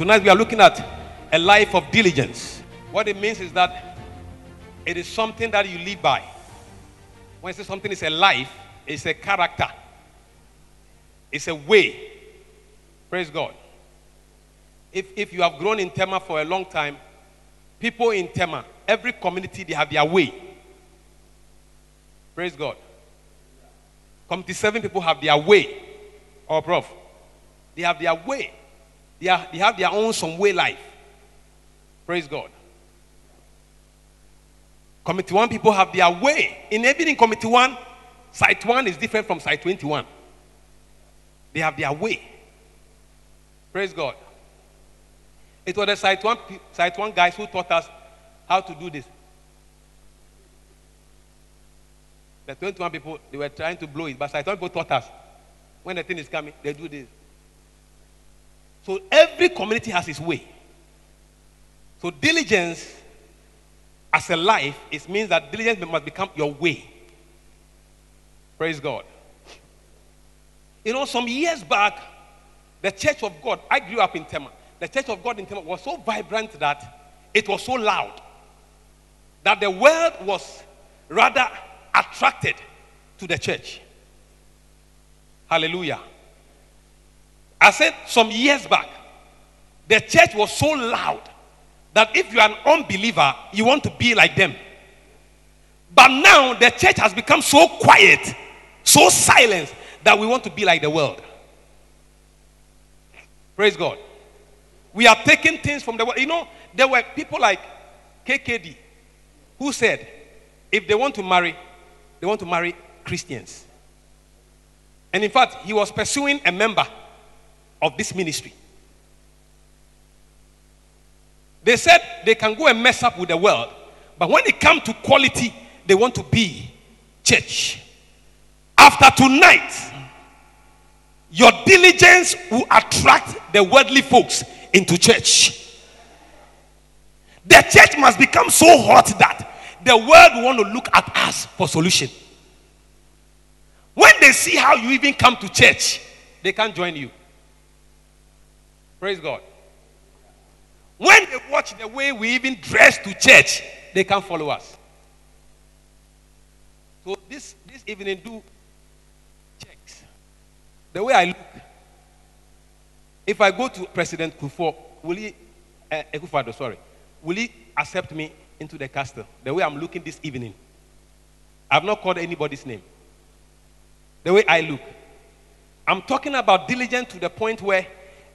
Tonight we are looking at a life of diligence. What it means is that it is something that you live by. When I say something is a life, it's a character, it's a way. Praise God. If, if you have grown in Tema for a long time, people in Tema, every community, they have their way. Praise God. Committee seven people have their way. Or prof. They have their way. They, are, they have their own some way life. Praise God. Committee one people have their way. In even committee one, site one is different from site 21. They have their way. Praise God. It was the site one, site one guys who taught us how to do this. The 21 people, they were trying to blow it, but site one people taught us. When the thing is coming, they do this. So every community has its way. So diligence as a life, it means that diligence must become your way. Praise God. You know, some years back, the Church of God, I grew up in Tema. The Church of God in Tema was so vibrant that it was so loud that the world was rather attracted to the church. Hallelujah. I said some years back, the church was so loud that if you are an unbeliever, you want to be like them. But now the church has become so quiet, so silent, that we want to be like the world. Praise God. We are taking things from the world. You know, there were people like KKD who said if they want to marry, they want to marry Christians. And in fact, he was pursuing a member of this ministry. They said they can go and mess up with the world, but when it comes to quality, they want to be church. After tonight, your diligence will attract the worldly folks into church. The church must become so hot that the world will want to look at us for solution. When they see how you even come to church, they can't join you. Praise God. When they watch the way we even dress to church, they can't follow us. So this, this evening, do checks. The way I look, if I go to President Kufuor, will he, uh, Akufo-Addo, sorry, will he accept me into the castle? The way I'm looking this evening. I've not called anybody's name. The way I look. I'm talking about diligence to the point where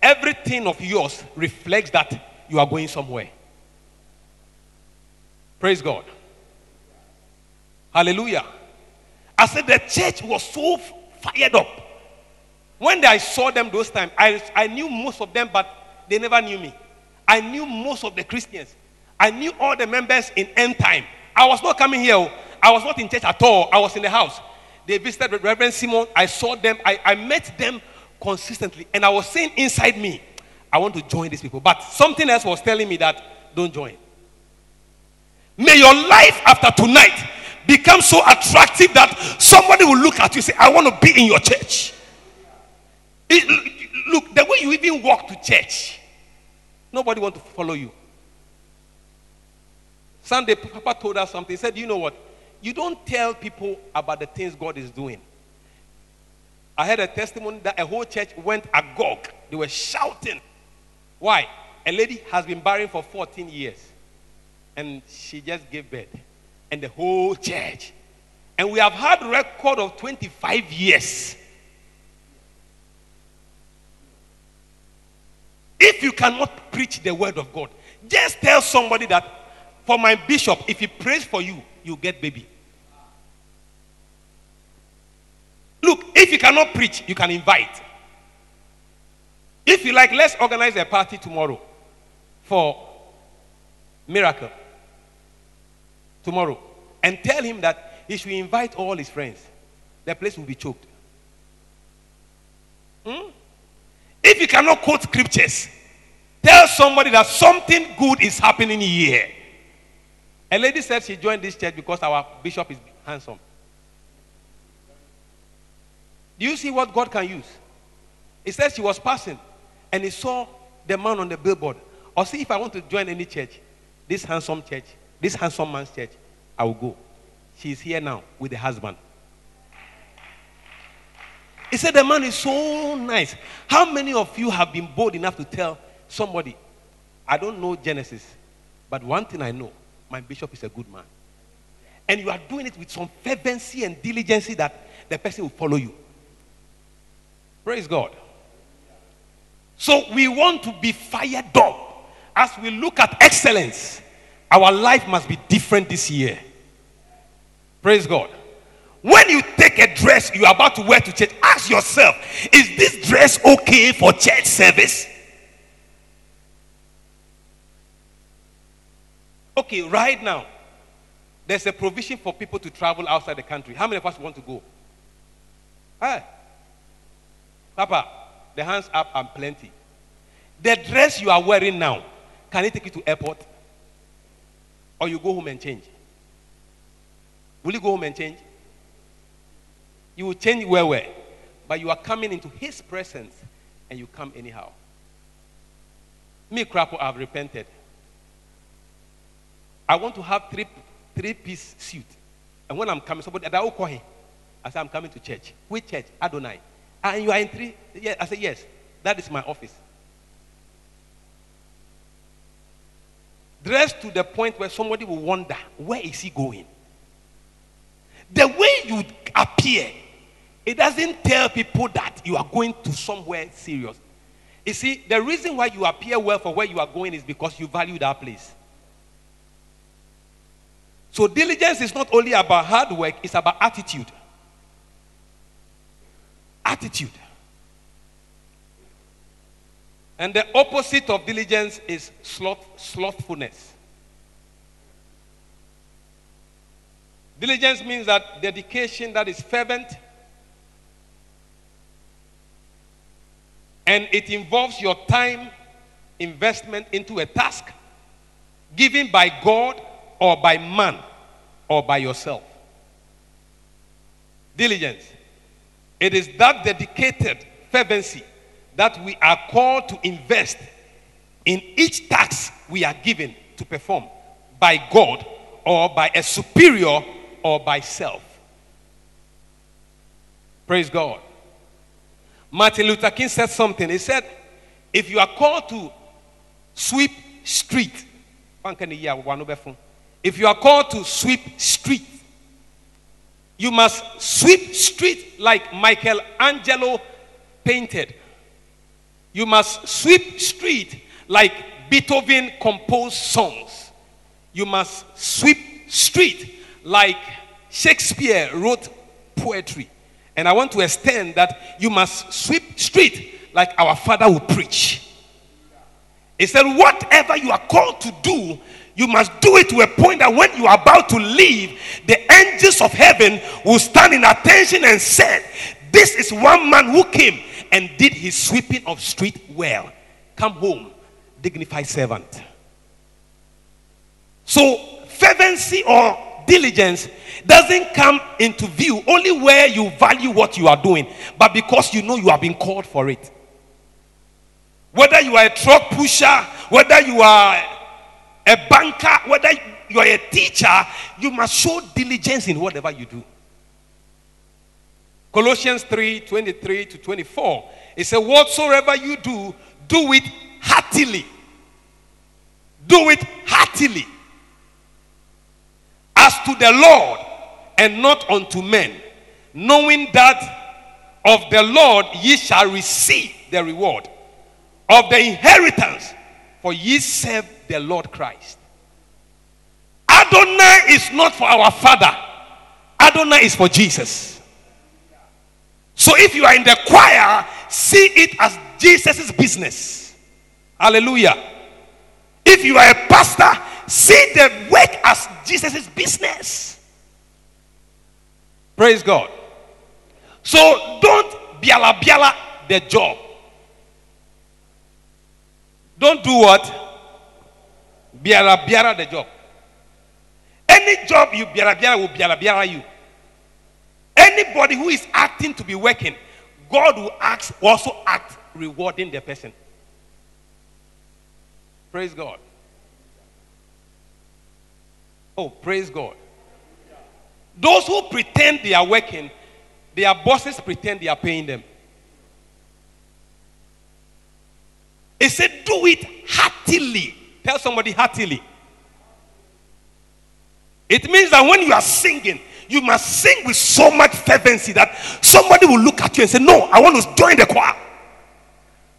everything of yours reflects that you are going somewhere. Praise God. Hallelujah. I said the church was so fired up. When I saw them those times, I, I knew most of them, but they never knew me. I knew most of the Christians. I knew all the members in end time. I was not coming here. Oh. I was not in church at all. I was in the house. They visited with Reverend Simon. I saw them. I, I met them consistently. And I was saying inside me, I want to join these people. But something else was telling me that don't join. May your life after tonight become so attractive that somebody will look at you say, I want to be in your church. It, look, the way you even walk to church, nobody want to follow you. Sunday, Papa told us something. He said, You know what? You don't tell people about the things God is doing. I had a testimony that a whole church went agog. They were shouting. Why? A lady has been barren for 14 years and she just gave birth. And the whole church. And we have had record of 25 years. If you cannot preach the word of God, just tell somebody that for my bishop, if he prays for you, you get baby. Look, if you cannot preach, you can invite. If you like, let's organize a party tomorrow for miracle. Tomorrow. And tell him that he should invite all his friends. The place will be choked. Hmm? If you cannot quote scriptures, tell somebody that something good is happening here. A lady said she joined this church because our bishop is handsome. Do you see what God can use? He says she was passing and he saw the man on the billboard or see if I want to join any church, this handsome church, this handsome man's church, I will go. She's here now with the husband. He said the man is so nice. How many of you have been bold enough to tell somebody, I don't know Genesis, but one thing I know, my bishop is a good man. And you are doing it with some fervency and diligence that the person will follow you. Praise God. So we want to be fired up. As we look at excellence, our life must be different this year. Praise God. When you take a dress you are about to wear to church, ask yourself, is this dress okay for church service? Okay, right now, there's a provision for people to travel outside the country. How many of us want to go? Hey. Papa, the hands up and plenty. The dress you are wearing now, can it take you to airport? Or you go home and change? Will you go home and change? You will change where where? But you are coming into his presence and you come anyhow. Me, Crapo, I've repented. I want to have three three piece suit. And when I'm coming, somebody I call him. I say, I'm coming to church. Which church? Adonai. And you are in three? Yeah, I said, yes. That is my office. Dressed to the point where somebody will wonder, where is he going? The way you appear, it doesn't tell people that you are going to somewhere serious. You see, the reason why you appear well for where you are going is because you value that place. So diligence is not only about hard work, it's about attitude. Attitude. And the opposite of diligence is sloth, slothfulness. Diligence means that dedication that is fervent and it involves your time investment into a task given by God or by man or by yourself. Diligence. It is that dedicated fervency that we are called to invest in each task we are given to perform by God or by a superior or by self. Praise God. Martin Luther King said something. He said, If you are called to sweep street, if you are called to sweep street, you must sweep street like Michelangelo painted. You must sweep street like Beethoven composed songs. You must sweep street like Shakespeare wrote poetry. And I want to extend that you must sweep street like our father would preach. He said, Whatever you are called to do, you must do it to a point that when you are about to leave, the angels of heaven will stand in attention and said, This is one man who came and did his sweeping of street well. Come home, dignified servant. So, fervency or diligence doesn't come into view only where you value what you are doing, but because you know you have been called for it. Whether you are a truck pusher, whether you are a banker, whether you are a teacher, you must show diligence in whatever you do. Colossians 3 23 to 24. It says, Whatsoever you do, do it heartily. Do it heartily. As to the Lord and not unto men, knowing that of the Lord ye shall receive the reward of the inheritance, for ye serve the Lord Christ. Adonai is not for our father, Adonai is for Jesus. So if you are in the choir, see it as Jesus' business. Hallelujah. If you are a pastor, see the work as Jesus' business. Praise God. So don't biala biala the job. Don't do what? Biara biara the job. Any job you biara biara will biara biara you. Anybody who is acting to be working, God will act, also act rewarding the person. Praise God. Oh, praise God. Those who pretend they are working, their bosses pretend they are paying them. He said, Do it heartily. Tell somebody heartily. It means that when you are singing, you must sing with so much fervency that somebody will look at you and say, No, I want to join the choir.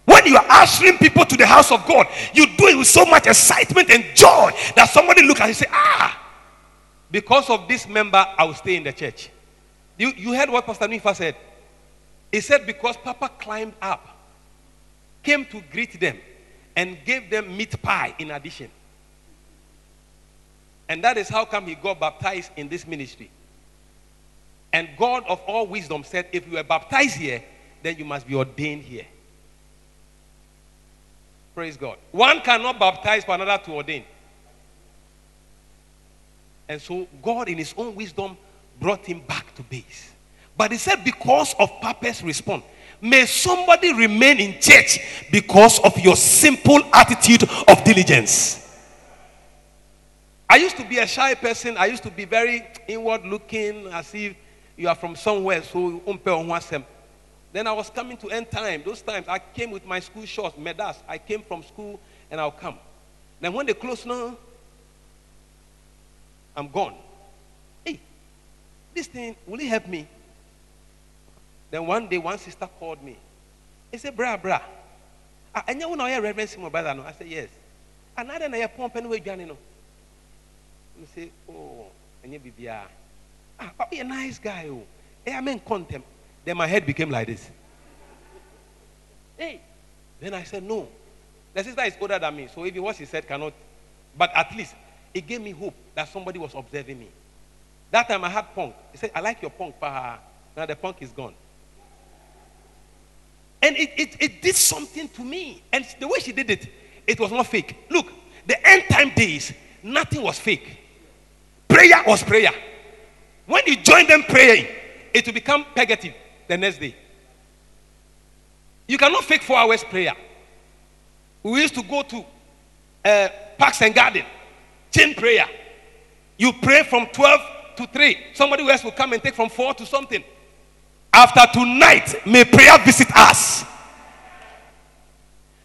When you are ushering people to the house of God, you do it with so much excitement and joy that somebody look at you and say, Ah, because of this member, I will stay in the church. You, you heard what Pastor Nifa said? He said, Because Papa climbed up, came to greet them, and gave them meat pie in addition. And that is how come he got baptized in this ministry. And God of all wisdom said, if you are baptized here, then you must be ordained here. Praise God. One cannot baptize for another to ordain. And so God, in his own wisdom, brought him back to base. But he said, because of Papa's response, may somebody remain in church because of your simple attitude of diligence. I used to be a shy person. I used to be very inward looking, as if you are from somewhere. So, then I was coming to end time. Those times I came with my school shorts, medas. I came from school and I'll come. Then when they close now, I'm gone. Hey, this thing, will it help me? Then one day, one sister called me. He said, Bra, bra. And you know, I reverence my brother. I said, Yes. And I didn't pump anyway, Johnny. No. You say, oh, and you be Ah, but be a nice guy. Oh. Hey, I mean, contempt. Then my head became like this. Hey. Then I said, no. The sister is older than me, so even what she said cannot. But at least it gave me hope that somebody was observing me. That time I had punk. He said, I like your punk, pa. Now the punk is gone. And it, it, it did something to me. And the way she did it, it was not fake. Look, the end time days, nothing was fake. Prayer was prayer. When you join them praying, it will become pegative the next day. You cannot fake four hours prayer. We used to go to uh, parks and garden, chain prayer. You pray from 12 to 3. Somebody else will come and take from 4 to something. After tonight, may prayer visit us.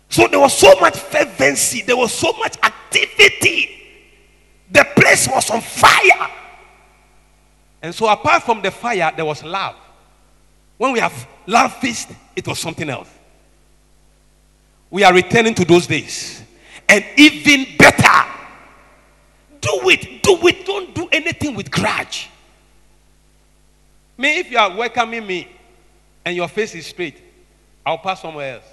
So there was so much fervency, there was so much activity. The place was on fire. And so, apart from the fire, there was love. When we have love feast, it was something else. We are returning to those days. And even better, do it. Do it. Don't do anything with grudge. Me, if you are welcoming me and your face is straight, I'll pass somewhere else.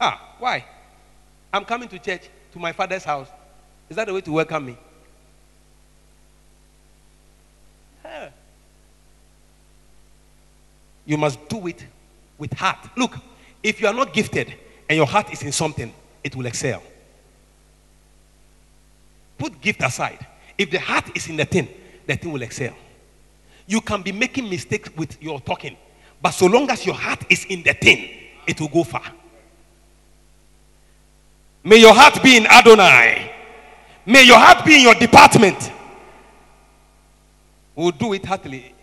Ah, why? I'm coming to church, to my father's house. Is that the way to welcome me? You must do it with heart. Look, if you are not gifted and your heart is in something, it will excel. Put gift aside. If the heart is in the thing, the thing will excel. You can be making mistakes with your talking, but so long as your heart is in the thing, it will go far. May your heart be in Adonai. May your heart be in your department. We'll do it heartily.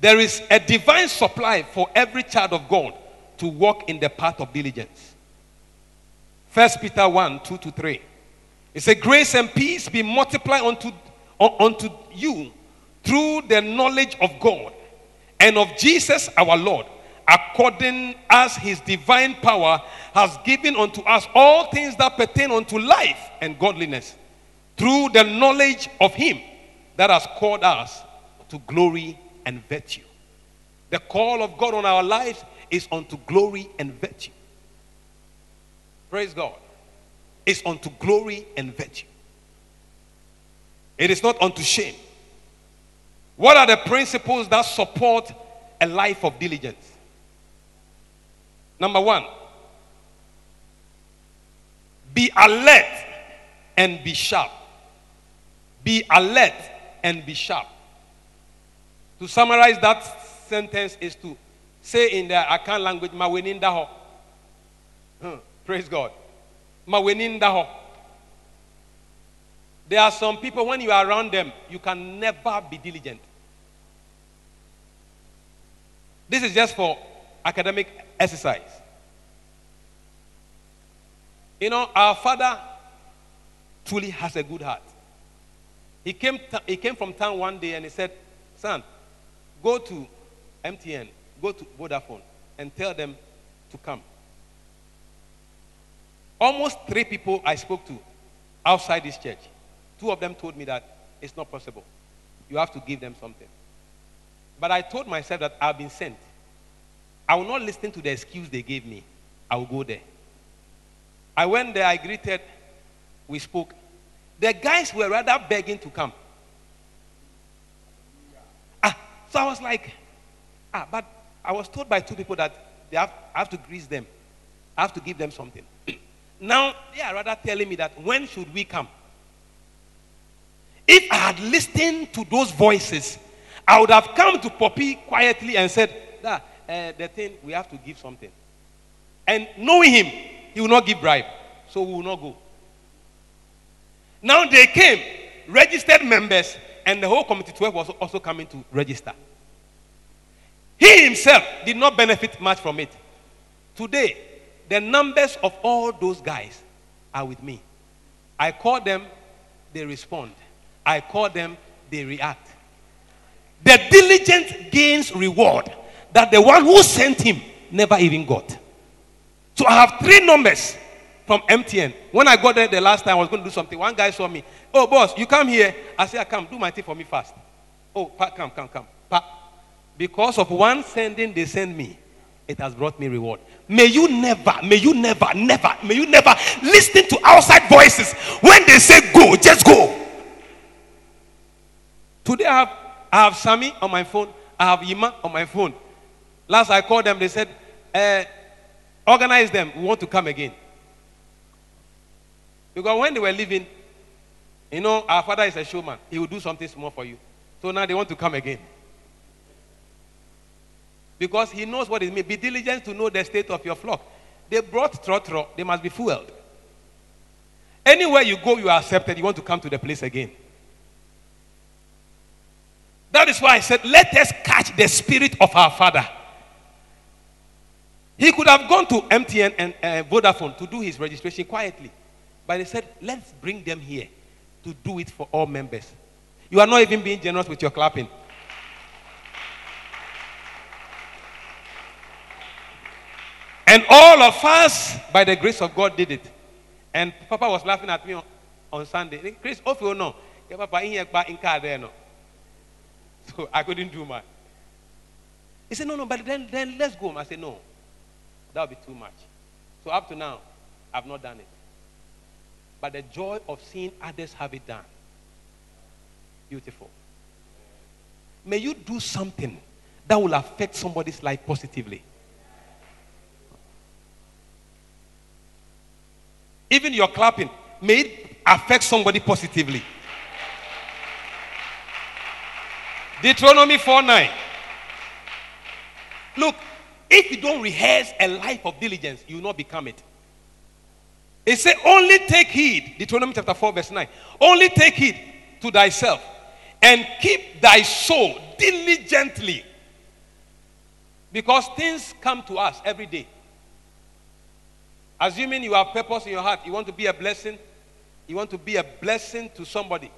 There is a divine supply for every child of God to walk in the path of diligence. First Peter 1 2 to 3. It says, Grace and peace be multiplied unto, unto you through the knowledge of God and of Jesus our Lord, according as his divine power has given unto us all things that pertain unto life and godliness, through the knowledge of him that has called us to glory and virtue. The call of God on our lives is unto glory and virtue. Praise God. It's unto glory and virtue. It is not unto shame. What are the principles that support a life of diligence? Number one, be alert and be sharp. Be alert and be sharp. To summarize that sentence is to say in the Akan language, Mawenindaho. Hmm, praise God. Ma weninda There are some people when you are around them, you can never be diligent. This is just for academic exercise. You know, our father truly has a good heart. He came, he came from town one day and he said, Son, go to MTN, go to Vodafone, and tell them to come. Almost three people I spoke to outside this church, two of them told me that it's not possible. You have to give them something. But I told myself that I've been sent. I will not listen to the excuse they gave me. I will go there. I went there, I greeted, we spoke. The guys were rather begging to come. Ah, so I was like, ah, but I was told by two people that they have, I have to grease them. I have to give them something. now they are rather telling me that when should we come? If I had listened to those voices, I would have come to Poppy quietly and said, that uh, the thing we have to give something. And knowing him, he will not give bribe, so we will not go. Now they came, registered members, and the whole committee 12 was also coming to register. He himself did not benefit much from it. Today, the numbers of all those guys are with me. I call them, they respond. I call them, they react. The diligent gains reward that the one who sent him never even got. So I have three numbers from MTN. When I got there the last time, I was going to do something. One guy saw me. Oh, boss, you come here. I said, I ah, come. Do my thing for me fast. Oh, pa, come, come, come. Pa. Because of one sending they send me, it has brought me reward. May you never, may you never, never, may you never listen to outside voices. When they say go, just go. Today I have, I have Sammy on my phone. I have Yima on my phone. Last I called them, they said, uh, organize them. We want to come again. Because when they were leaving, you know, our father is a showman. He will do something small for you. So now they want to come again. Because he knows what it means. Be diligent to know the state of your flock. They brought trotro, they must be fueled. Anywhere you go, you are accepted. You want to come to the place again. That is why I said, let us catch the spirit of our father. He could have gone to MTN and uh, Vodafone to do his registration quietly. But he said, let's bring them here to do it for all members. You are not even being generous with your clapping. And all of us, by the grace of God, did it. And Papa was laughing at me on, on Sunday. Chris, you know, Papa in in no. So I couldn't do much. He said, No, no, but then, then let's go. I said, No, that would be too much. So up to now, I've not done it. But the joy of seeing others have it done. Beautiful. May you do something that will affect somebody's life positively. Even your clapping, may it affect somebody positively. Deuteronomy 4 9. Look, if you don't rehearse a life of diligence, you will not become it. It says, only take heed, Deuteronomy chapter 4, verse 9. Only take heed to thyself and keep thy soul diligently. Because things come to us every day. Assuming you have purpose in your heart, you want to be a blessing, you want to be a blessing to somebody.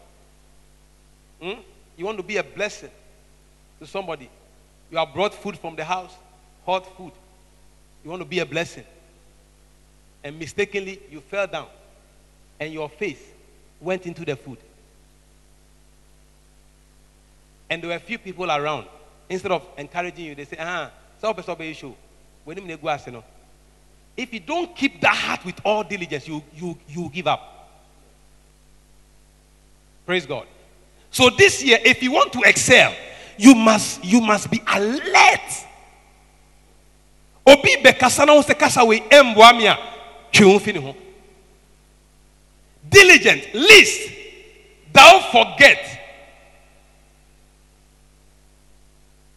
Hmm? You want to be a blessing to somebody. You have brought food from the house, hot food. You want to be a blessing. And mistakenly, you fell down and your face went into the food. And there were a few people around. Instead of encouraging you, they say, ah, so show. If you don't keep that heart with all diligence, you, you, you give up. Praise God. So this year, if you want to excel, you must you must be alert. Obi bekasa na se kasa we emboa me a ho. Diligent, least thou forget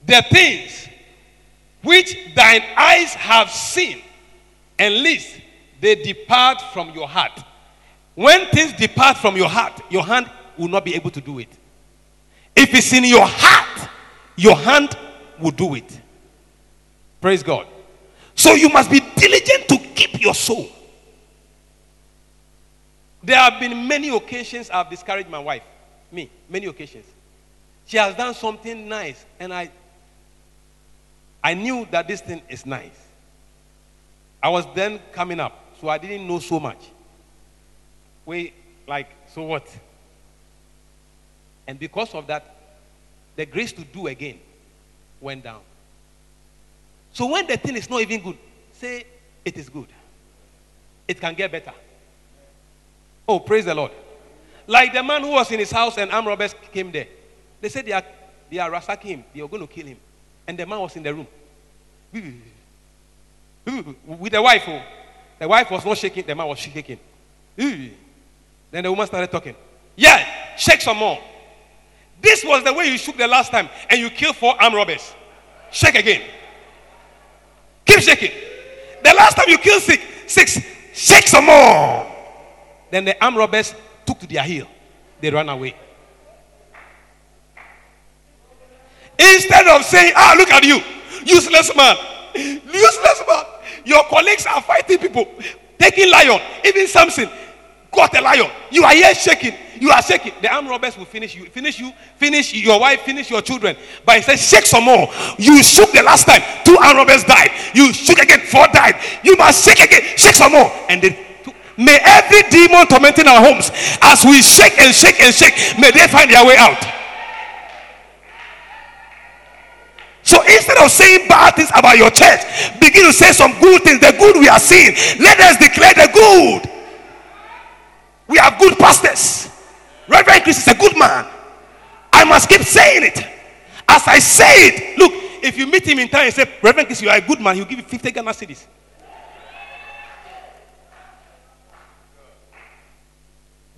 the things which thine eyes have seen, and least they depart from your heart. When things depart from your heart, your hand will not be able to do it. If it's in your heart, your hand will do it. Praise God. So you must be diligent to keep your soul. There have been many occasions I've discouraged my wife, me, many occasions. She has done something nice, and I, I knew that this thing is nice. I was then coming up, so I didn't know so much. We, like, so what? And because of that, the grace to do again went down. So when the thing is not even good, say it is good. It can get better. Oh, praise the Lord. Like the man who was in his house and armed robbers came there. They said they are, they are ransacking him. They are going to kill him. And the man was in the room. With the wife. Oh. The wife was not shaking. The man was shaking. Then the woman started talking. Yeah, shake some more. This was the way you shook the last time. And you killed four armed robbers. Shake again. Keep shaking. The last time you killed six, six, shake some more. Then the armed robbers took to their heel. They ran away. Instead of saying, ah, look at you, useless man, useless man. Your colleagues are fighting people, taking lion. Even Samson got a lion. You are here shaking. You are shaking. The armed robbers will finish you, finish you, finish your wife, finish your children. But he says, shake some more. You shook the last time. Two armed robbers died. You shook again. Four died. You must shake again. Shake some more. And May every demon tormenting our homes, as we shake and shake and shake, may they find their way out. So instead of saying bad things about your church, begin to say some good things. The good we are seeing. Let us declare the good. We have good pastors. Reverend Chris is a good man. I must keep saying it. As I say it, look, if you meet him in town and say, Reverend Chris, you are a good man, he'll give you 50 Ghana cedis.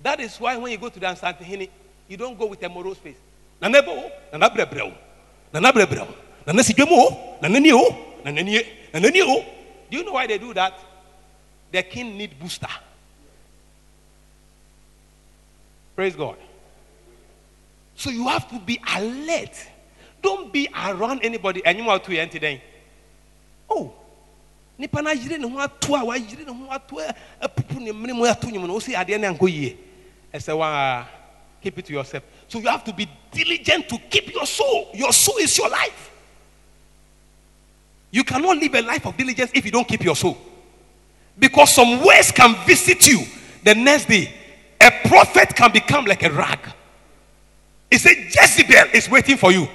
That is why when you go to the Asantehene, you don't go with a morose face. Nanebo, nanabrebreo, nanabrebreo, nanasidwemo, nananio, nananie, nananio. Do you know why they do that? The king need booster. Praise God. So you have to be alert. Don't be around anybody. Want to enter then. Oh. nipa na yire ne ho ato a wayire ne ho ato apupu ne mene mu ato nyum no si ade na ankɔ yie ɛsɛ wa keep it to yourself so you have to be diligent to keep your soul your soul is your life you cannot live a life of diligence if you don't keep your soul because some words can visit you the next day a prophet can become like a rag. He said, Jezebel is waiting for you.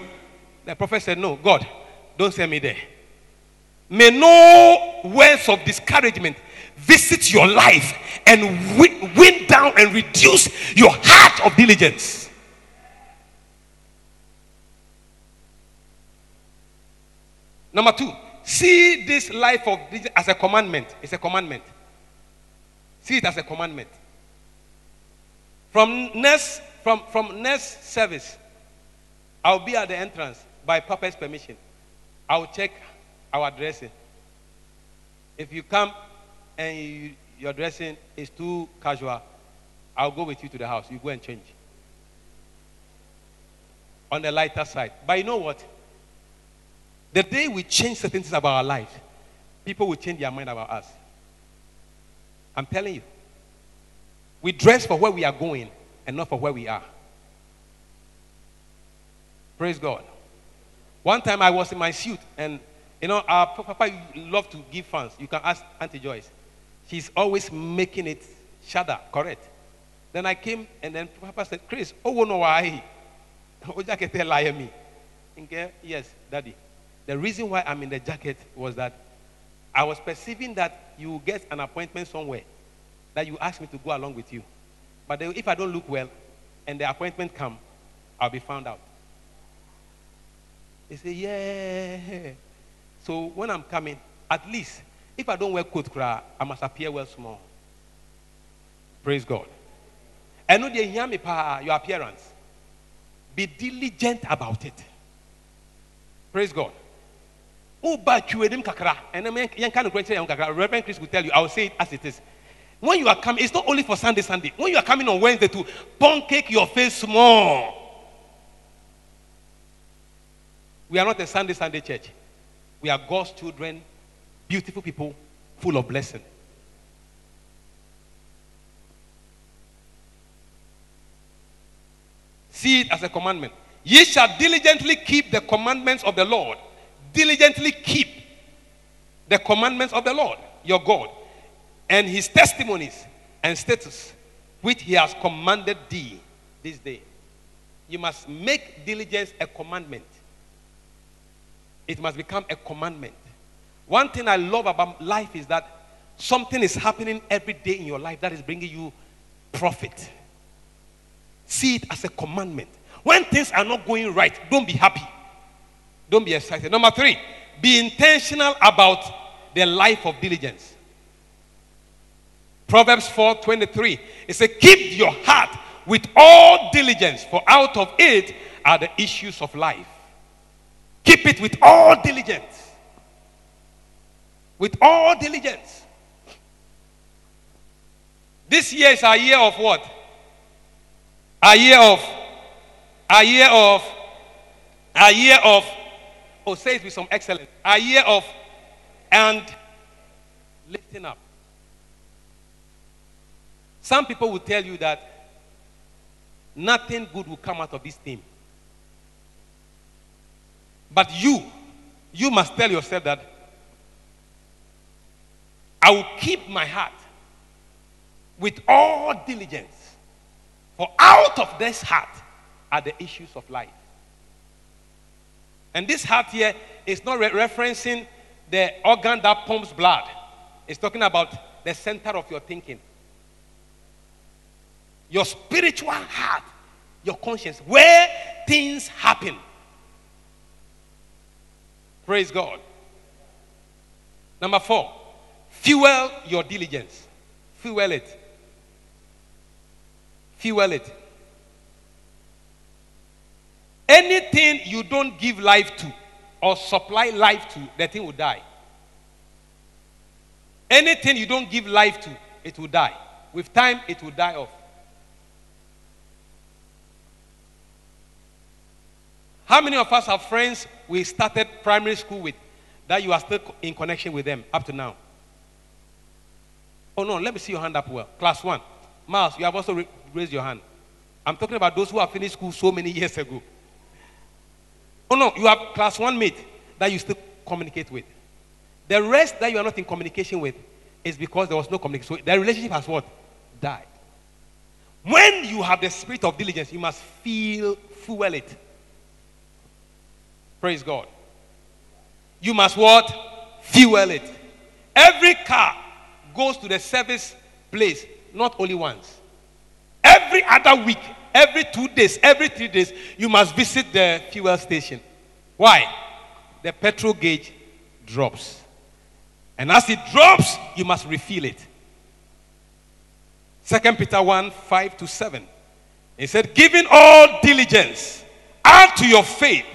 The prophet said, No, God, don't send me there. May no words of discouragement visit your life and win down and reduce your heart of diligence. Number two, see this life of as a commandment. It's a commandment. See it as a commandment. From next, from, from next service, I'll be at the entrance by Papa's permission. I'll check our dressing. If you come and you, your dressing is too casual, I'll go with you to the house. You go and change. On the lighter side. But you know what? The day we change certain things about our life, people will change their mind about us. I'm telling you. We dress for where we are going and not for where we are. Praise God. One time I was in my suit, and you know, our papa love to give funds. You can ask Auntie Joyce. She's always making it shudder, correct? Then I came, and then Papa said, Chris, oh, no, why? Oh, jacket lie me. Yes, Daddy. The reason why I'm in the jacket was that I was perceiving that you get an appointment somewhere that you ask me to go along with you. But if I don't look well and the appointment come, I'll be found out. He say, yeah. So when I'm coming, at least if I don't wear coat cry, I must appear well small. Praise God. And know hear me your appearance. Be diligent about it. Praise God. Uba chuedim kakra. And then. Reverend Chris will tell you, I will say it as it is. When you are coming, it's not only for Sunday, Sunday. When you are coming on Wednesday to pancake your face small. We are not a Sunday, Sunday church. We are God's children, beautiful people, full of blessing. See it as a commandment. Ye shall diligently keep the commandments of the Lord. Diligently keep the commandments of the Lord, your God, and his testimonies and status, which he has commanded thee this day. You must make diligence a commandment. It must become a commandment. One thing I love about life is that something is happening every day in your life that is bringing you profit. See it as a commandment. When things are not going right, don't be happy. Don't be excited. Number three, be intentional about the life of diligence. Proverbs 4 23. It says, Keep your heart with all diligence, for out of it are the issues of life. Keep it with all diligence. With all diligence. This year is a year of what? A year of, a year of, a year of, oh, say it with some excellence. A year of, and lifting up. Some people will tell you that nothing good will come out of this team. But you, you must tell yourself that I will keep my heart with all diligence. For out of this heart are the issues of life. And this heart here is not re- referencing the organ that pumps blood, it's talking about the center of your thinking. Your spiritual heart, your conscience, where things happen. Praise God. Number four, fuel your diligence. Fuel it fuel it. Anything you don't give life to or supply life to, the thing will die. Anything you don't give life to, it will die. With time, it will die off. How many of us have friends we started primary school with that you are still in connection with them up to now? Oh no, let me see your hand up well. Class one. Miles, you have also raised your hand. I'm talking about those who have finished school so many years ago. Oh no, you have class one mate that you still communicate with. The rest that you are not in communication with is because there was no communication. So the relationship has what? Died. When you have the spirit of diligence, you must feel fuel it. Praise God. You must what? Fuel it. Every car goes to the service place not only once. Every other week, every two days, every three days, you must visit the fuel station. Why? The petrol gauge drops. And as it drops, you must refill it. Second Peter 1 5 to 7. He said, Giving all diligence, add to your faith.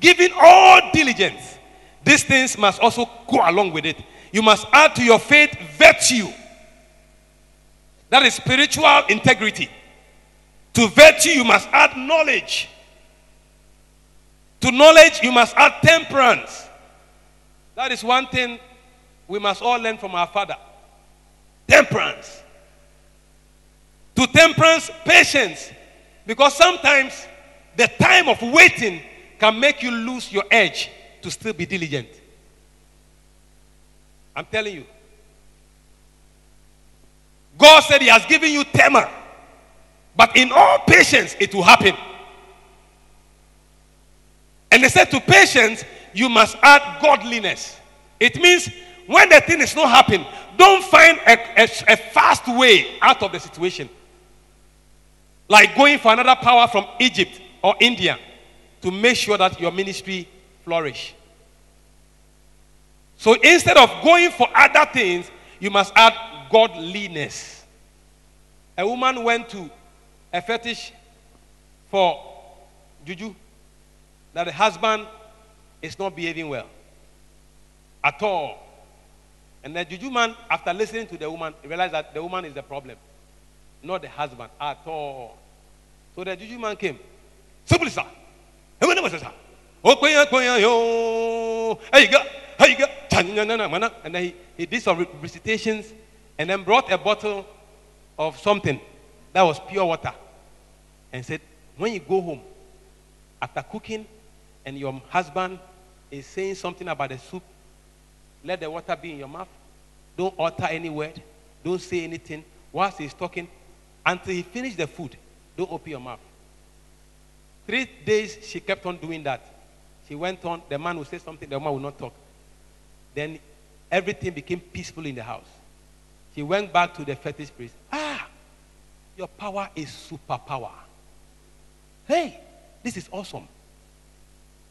Giving all diligence. These things must also go along with it. You must add to your faith virtue that is spiritual integrity. To virtue, you must add knowledge. To knowledge, you must add temperance. That is one thing we must all learn from our Father temperance. To temperance, patience. Because sometimes the time of waiting can make you lose your edge to still be diligent. I'm telling you. God said He has given you tema. But in all patience, it will happen. And they said to patience, you must add godliness. It means when the thing is not happening, don't find a, a, a fast way out of the situation. Like going for another power from Egypt or India to make sure that your ministry flourish. So instead of going for other things, you must add godliness. A woman went to a fetish for juju that the husband is not behaving well. at all. And the juju man, after listening to the woman, realized that the woman is the problem, not the husband at all. So the juju man came. Simply, sir. Hey, what was it, sir? Oh, queen, queen, yo. Hey, you go. Hey, you go. And then he, he did some recitations and then brought a bottle of something that was pure water and said, when you go home, after cooking, and your husband is saying something about the soup, let the water be in your mouth. Don't utter any word. Don't say anything. Whilst he's talking, until he finishes the food, don't open your mouth. Three days she kept on doing that. She went on, the man would say something, the woman would not talk. Then everything became peaceful in the house. She went back to the fetish priest. Ah, your power is superpower. Hey, this is awesome.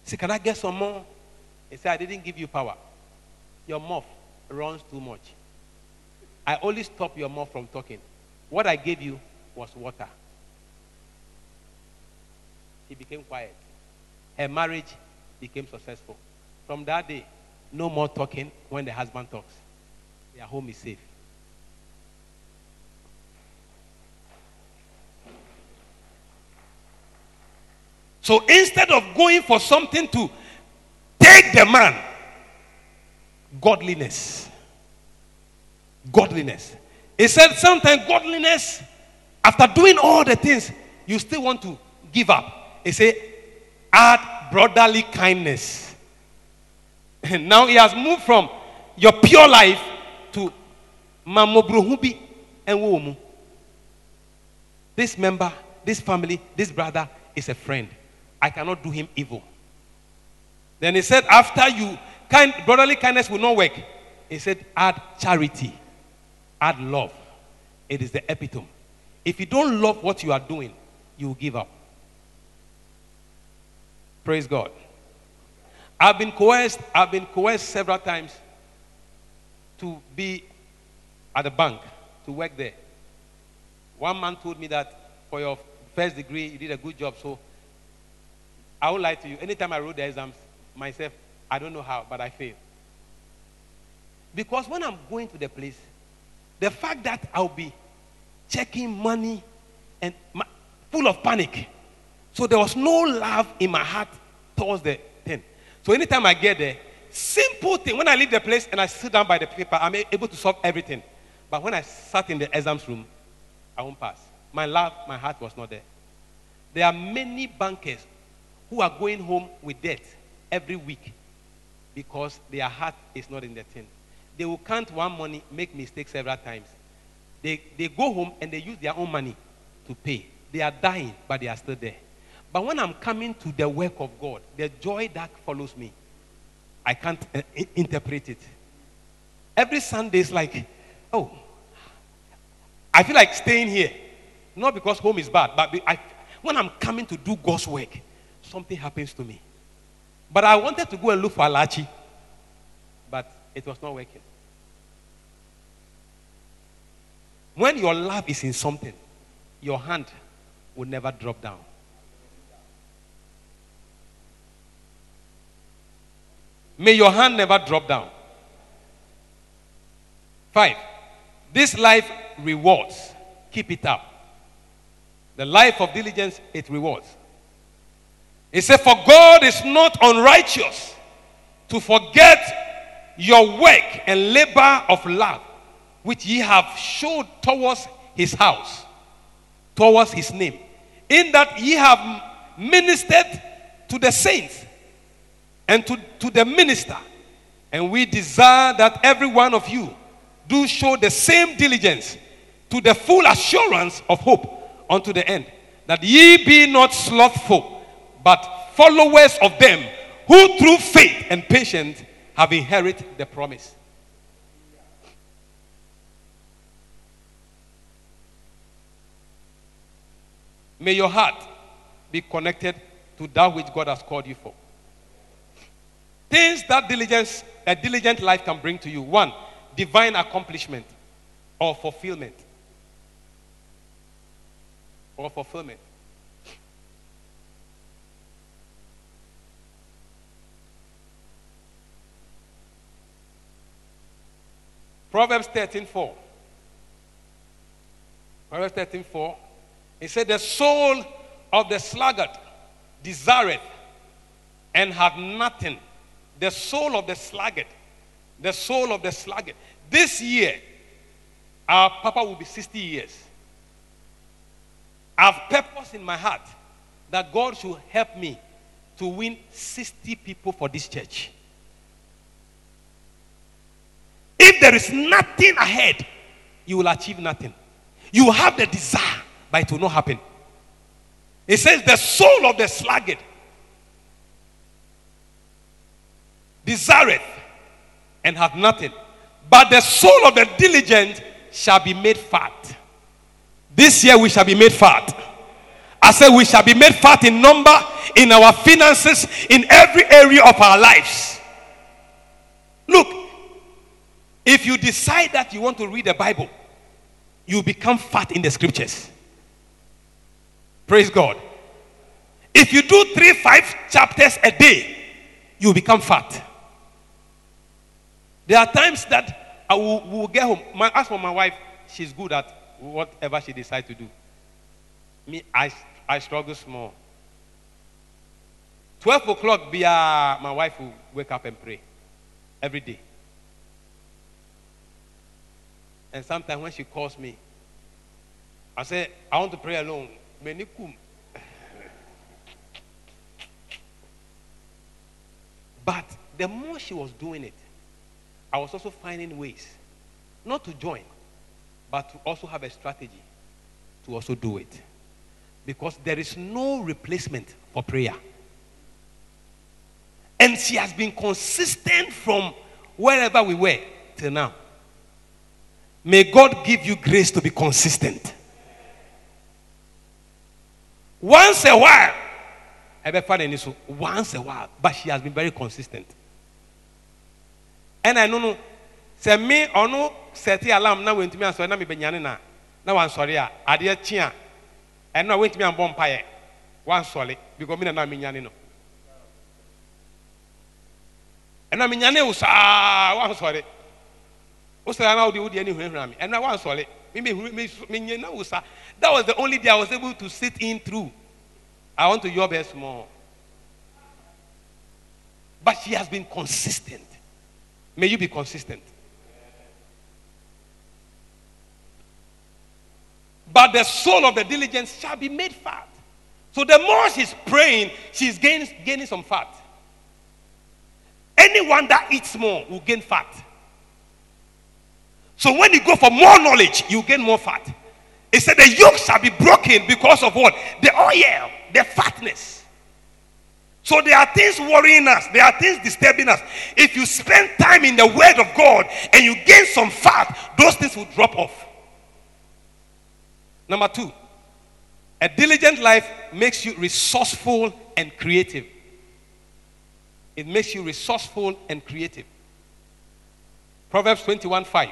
See, can I get some more? He said, I didn't give you power. Your mouth runs too much. I only stop your mouth from talking. What I gave you was water. He became quiet. Her marriage became successful. From that day, no more talking when the husband talks. Their home is safe. So instead of going for something to take the man, godliness. Godliness. He said sometimes godliness, after doing all the things, you still want to give up. He said, add brotherly kindness. And now he has moved from your pure life to mamobruhubi and womu. This member, this family, this brother is a friend. I cannot do him evil. Then he said, after you, kind, brotherly kindness will not work. He said, add charity, add love. It is the epitome. If you don't love what you are doing, you will give up. Praise God. I've been coerced, I've been coerced several times to be at the bank, to work there. One man told me that for your first degree, you did a good job, so I won't lie to you. Anytime I wrote the exams myself, I don't know how, but I failed. Because when I'm going to the place, the fact that I'll be checking money and my, full of panic. So there was no love in my heart towards the thing. So anytime I get there, simple thing. When I leave the place and I sit down by the paper, I'm able to solve everything. But when I sat in the exams room, I won't pass. My love, my heart was not there. There are many bankers who are going home with debt every week because their heart is not in the thing. They will count one money, make mistakes several times. They, they go home and they use their own money to pay. They are dying, but they are still there. But when I'm coming to the work of God, the joy that follows me, I can't uh, interpret it. Every Sunday is like, oh, I feel like staying here. Not because home is bad, but I, when I'm coming to do God's work, something happens to me. But I wanted to go and look for Alachi, but it was not working. When your love is in something, your hand will never drop down. May your hand never drop down. Five, this life rewards. Keep it up. The life of diligence, it rewards. He said, For God is not unrighteous to forget your work and labor of love, which ye have showed towards his house, towards his name, in that ye have ministered to the saints and to, to the minister. And we desire that every one of you do show the same diligence to the full assurance of hope unto the end, that ye be not slothful but followers of them who through faith and patience have inherited the promise. May your heart be connected to that which God has called you for. Things that diligence, a diligent life can bring to you. One, divine accomplishment or fulfillment. Or fulfillment. Proverbs 13 4. Proverbs 13 4. He said, The soul of the sluggard desireth and have nothing. The soul of the sluggard. The soul of the sluggard. This year, our Papa will be 60 years. I have purpose in my heart that God should help me to win 60 people for this church. If there is nothing ahead, you will achieve nothing. You have the desire, but it will not happen. It says, The soul of the sluggard desireth and hath nothing, but the soul of the diligent shall be made fat. This year we shall be made fat. I said we shall be made fat in number, in our finances, in every area of our lives. Look, if you decide that you want to read the Bible, you become fat in the scriptures. Praise God. If you do three, five chapters a day, you become fat. There are times that I will, will get home. My, as for my wife, she's good at whatever she decides to do. Me, I, I struggle small. 12 o'clock, be, uh, my wife will wake up and pray every day. And sometimes when she calls me, I say, I want to pray alone. But the more she was doing it, I was also finding ways not to join, but to also have a strategy to also do it. Because there is no replacement for prayer. And she has been consistent from wherever we were till now. May God give you grace to be consistent. Once a while, once a while, but she has been very consistent. And I know, say me or no, set alarm now when to me and so na me benyane na one sorry a adeɛ kye a ɛno a wɔntumi ambɔ mpaeɛ wansɔre because me na na menyane no. Ɛna menyane wo saa wansɔre wo sɛ na wode wode ani hunahuna me ɛna wansɔre menyana wo saa that was the only day I was able to sit in through. I want to yob her small but she has been consistent may you be consistent but the soul of the diligent shall be made fat. So the more she's praying, she's gaining, gaining some fat. Anyone that eats more will gain fat. So when you go for more knowledge, you gain more fat. It said the yoke shall be broken because of what? The oil, the fatness. So there are things worrying us, there are things disturbing us. If you spend time in the word of God and you gain some fat, those things will drop off. Number two, a diligent life makes you resourceful and creative. It makes you resourceful and creative. Proverbs 21 5.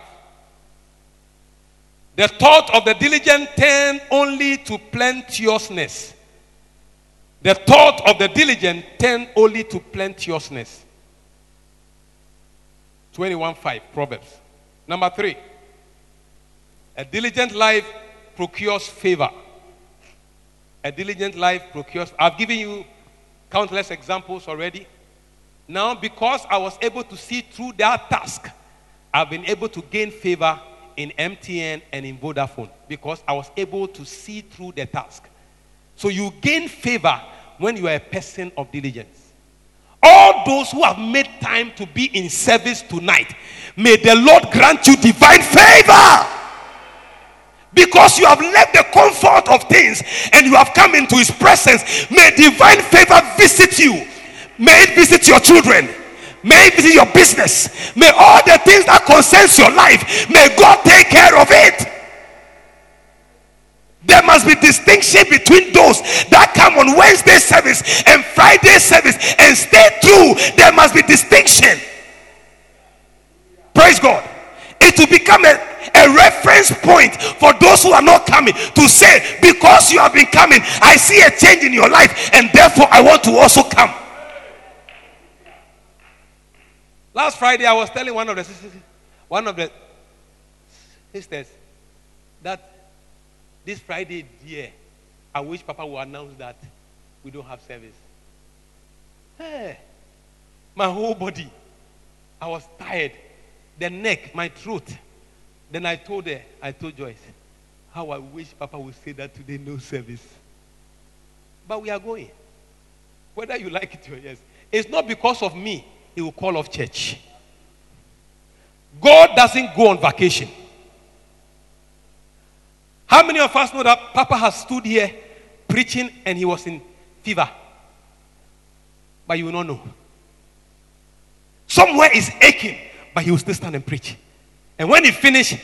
The thought of the diligent tend only to plenteousness. The thought of the diligent tend only to plenteousness. 21 5, Proverbs. Number three, a diligent life procures favor. A diligent life procures. I've given you countless examples already. Now, because I was able to see through that task, I've been able to gain favor in MTN and in Vodafone because I was able to see through the task. So you gain favor when you are a person of diligence. All those who have made time to be in service tonight, may the Lord grant you divine favor. Because you have left the comfort of things and you have come into his presence, may divine favor visit you. May it visit your children. May it visit your business. May all the things that concerns your life, may God take care of it. There must be distinction between those that come on Wednesday service and Friday service and stay true. There must be distinction. Praise God. It will become a a reference point for those who are not coming to say, Because you have been coming, I see a change in your life, and therefore I want to also come. Last Friday, I was telling one of the sisters, one of the sisters, that this Friday, dear, I wish Papa will announce that we don't have service. Hey, my whole body, I was tired. The neck, my throat. Then I told her, I told Joyce, how I wish Papa would say that today, no service. But we are going. Whether you like it or yes. It's not because of me, he will call off church. God doesn't go on vacation. How many of us know that Papa has stood here preaching and he was in fever? But you will not know. Somewhere is aching, but he will still stand and preach. And when he finish,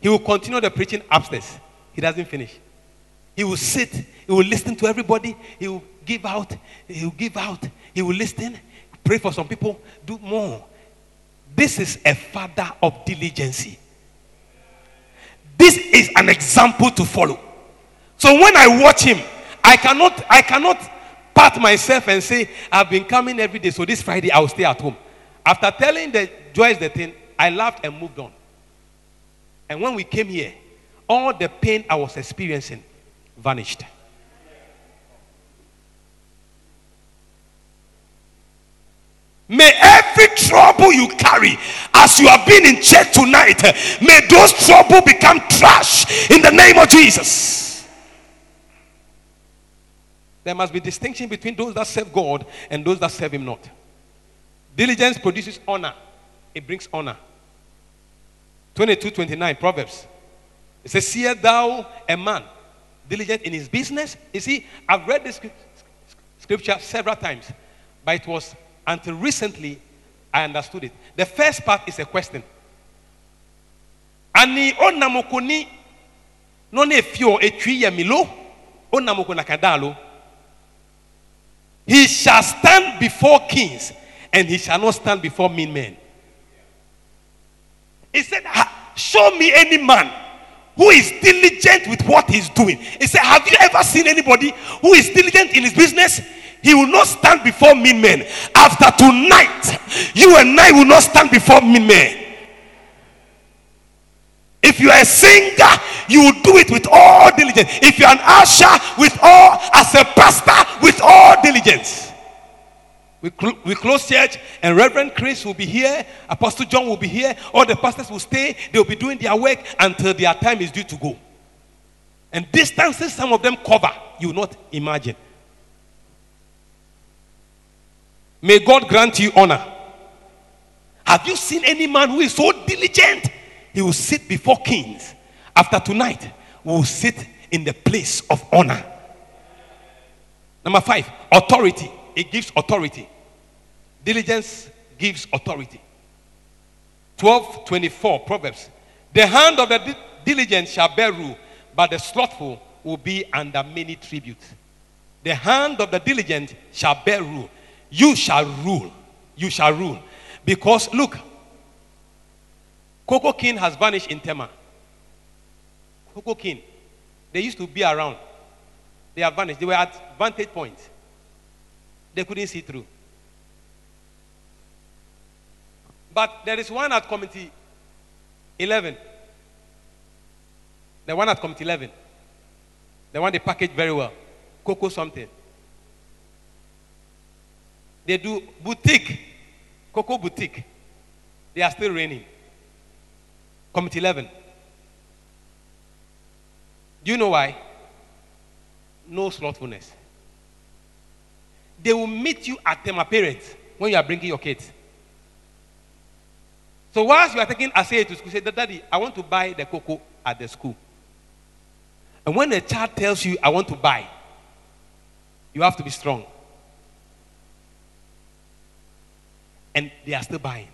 he will continue the preaching upstairs. He doesn't finish. He will sit, he will listen to everybody, he will give out, he will give out, he will listen, pray for some people, do more. This is a father of diligence. This is an example to follow. So when I watch him, I cannot, I cannot pat myself and say, I've been coming every day, so this Friday I'll stay at home. After telling the Joyce the thing, I laughed and moved on. And when we came here, all the pain I was experiencing vanished. May every trouble you carry as you have been in church tonight, may those trouble become trash in the name of Jesus. There must be distinction between those that serve God and those that serve Him not. Diligence produces honor, it brings honor. 22 29 Proverbs. It says, See thou a man diligent in his business? You see, I've read this scripture several times, but it was until recently I understood it. The first part is a question. Ani onamokoni no ne fio etwi yamilo onamoko nakadalo. He shall stand before kings and he shall not stand before mean men. He said, Show me any man who is diligent with what he's doing. He said, Have you ever seen anybody who is diligent in his business? He will not stand before mean men. After tonight, you and I will not stand before mean men. If you are a singer, you will do it with all diligence. If you're an usher, with all, as a pastor, with all diligence. We, cl- we close church, and Reverend Chris will be here, Apostle John will be here, all the pastors will stay, they'll be doing their work until their time is due to go. And distances some of them cover, you will not imagine. May God grant you honor. Have you seen any man who is so diligent? He will sit before kings. After tonight, we will sit in the place of honor. Number five, authority. It gives authority. Diligence gives authority. 12 24 Proverbs. The hand of the di- diligent shall bear rule, but the slothful will be under many tributes. The hand of the diligent shall bear rule. You shall rule. You shall rule. Because look, Coco King has vanished in Tema. Coco King. They used to be around. They have vanished. They were at vantage point. They couldn't see through. But there is one at Community 11. The one at Community 11. The one they package very well. Coco something. They do boutique. Coco boutique. They are still reigning. Community 11. Do you know why? No slothfulness. They will meet you at them parents when you are bringing your kids. So whilst you are taking a Asay to school, say, Daddy, I want to buy the cocoa at the school. And when a child tells you, I want to buy, you have to be strong. And they are still buying.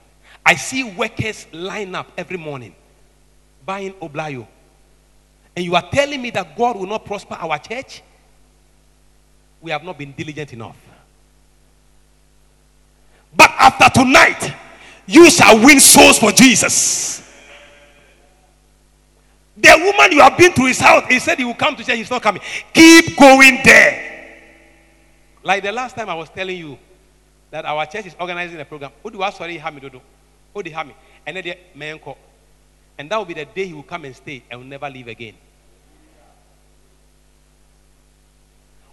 I see workers line up every morning buying Oblayo. And you are telling me that God will not prosper our church? We have not been diligent enough. But after tonight, you shall win souls for Jesus. The woman you have been to his house, he said he will come to church, he's not coming. Keep going there. Like the last time I was telling you that our church is organizing a program. Who do I sorry Hamidodo? Who do Hami? And then the man And that will be the day he will come and stay and will never leave again.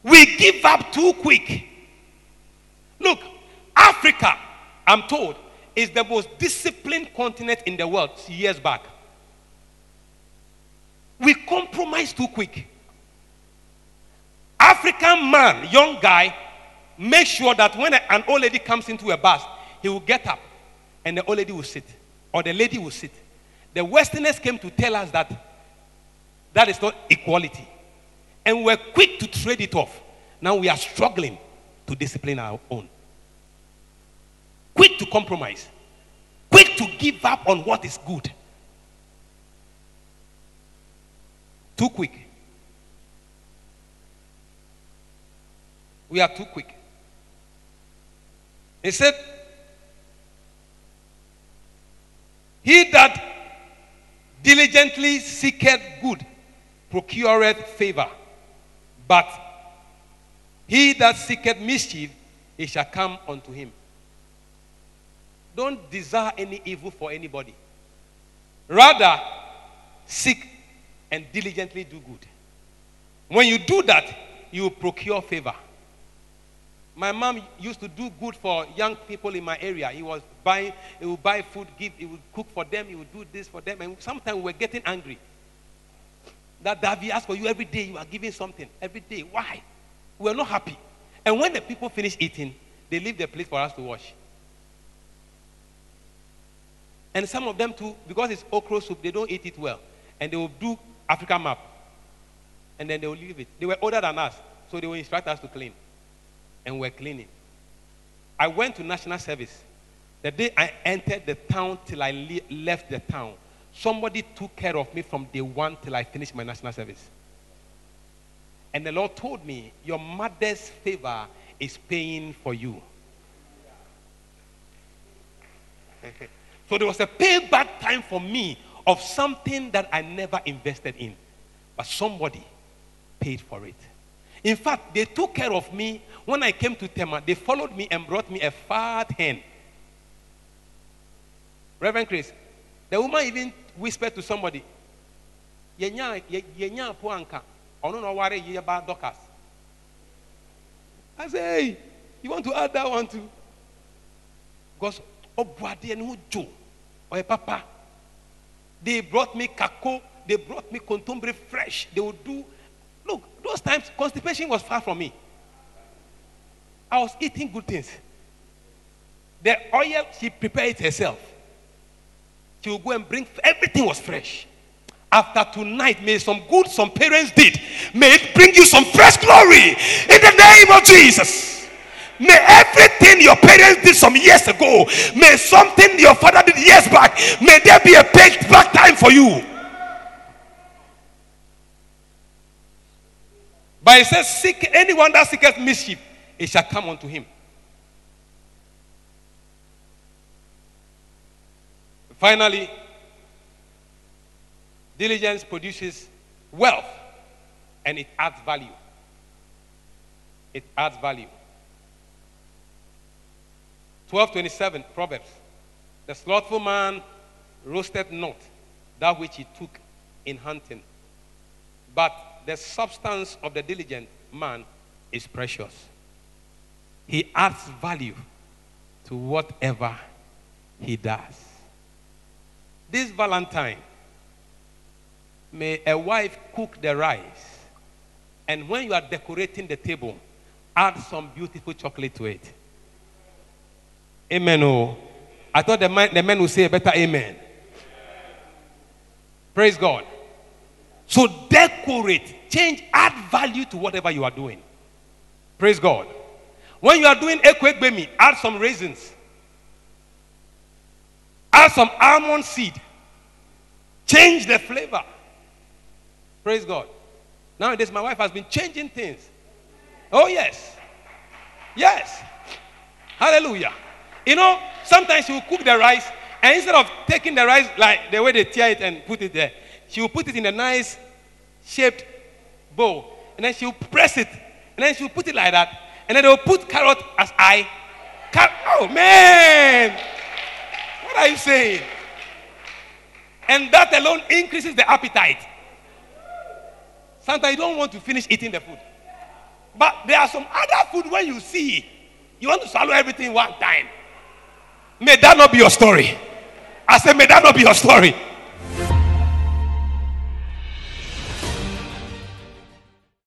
We give up too quick. Look, Africa, I'm told, is the most disciplined continent in the world years back. We compromise too quick. African man, young guy, make sure that when an old lady comes into a bus, he will get up and the old lady will sit, or the lady will sit. The Westerners came to tell us that that is not equality. And we're quick to trade it off. Now we are struggling to discipline our own. Quick to compromise. Quick to give up on what is good. Too quick. We are too quick. He said, He that diligently seeketh good procureth favor, but he that seeketh mischief, it shall come unto him. Don't desire any evil for anybody. Rather, seek and diligently do good. When you do that, you will procure favor. My mom used to do good for young people in my area. He was buying, he would buy food, give, he would cook for them, he would do this for them. And sometimes we were getting angry. That Davi asked for you every day, you are giving something. Every day. Why? We were not happy. And when the people finish eating, they leave the plate for us to wash. And some of them too, because it's okra soup, they don't eat it well. And they will do African map. And then they will leave it. They were older than us, so they will instruct us to clean and we're cleaning. I went to national service. The day I entered the town till I le- left the town, somebody took care of me from day one till I finished my national service. And the Lord told me, Your mother's favor is paying for you. so there was a payback time for me of something that I never invested in, but somebody paid for it. In fact, they took care of me when I came to Tema. They followed me and brought me a fat hen. Reverend Chris, the woman even whispered to somebody, Yenya yenya puanka, ono no worry ye about doctors. I say, hey, you want to add that one too? Because Obuade and Joe or papa, they brought me kako, they brought me contombre fresh. They would do Look, those times constipation was far from me. I was eating good things. The oil, she prepared it herself. She would go and bring, everything was fresh. After tonight, may some good some parents did, may it bring you some fresh glory in the name of Jesus. May everything your parents did some years ago, may something your father did years back, may there be a payback time for you. But it says, Seek anyone that seeketh mischief, it shall come unto him. Finally, diligence produces wealth and it adds value. It adds value. 1227 Proverbs. The slothful man roasted not that which he took in hunting, but the substance of the diligent man is precious. He adds value to whatever he does. This Valentine, may a wife cook the rice, and when you are decorating the table, add some beautiful chocolate to it. Amen. Oh, I thought the man, the man would say a better amen. Praise God. So decorate, change, add value to whatever you are doing. Praise God. When you are doing ekwegbemi, add some raisins. Add some almond seed. Change the flavor. Praise God. Nowadays, my wife has been changing things. Oh, yes. Yes. Hallelujah. You know, sometimes will cook the rice, and instead of taking the rice like the way they tear it and put it there, she will put it in a nice shaped bowl. And then she will press it. And then she will put it like that. And then they will put carrot as I. Car- oh, man. What are you saying? And that alone increases the appetite. Sometimes you don't want to finish eating the food. But there are some other food when you see, you want to swallow everything one time. May that not be your story. I said, may that not be your story.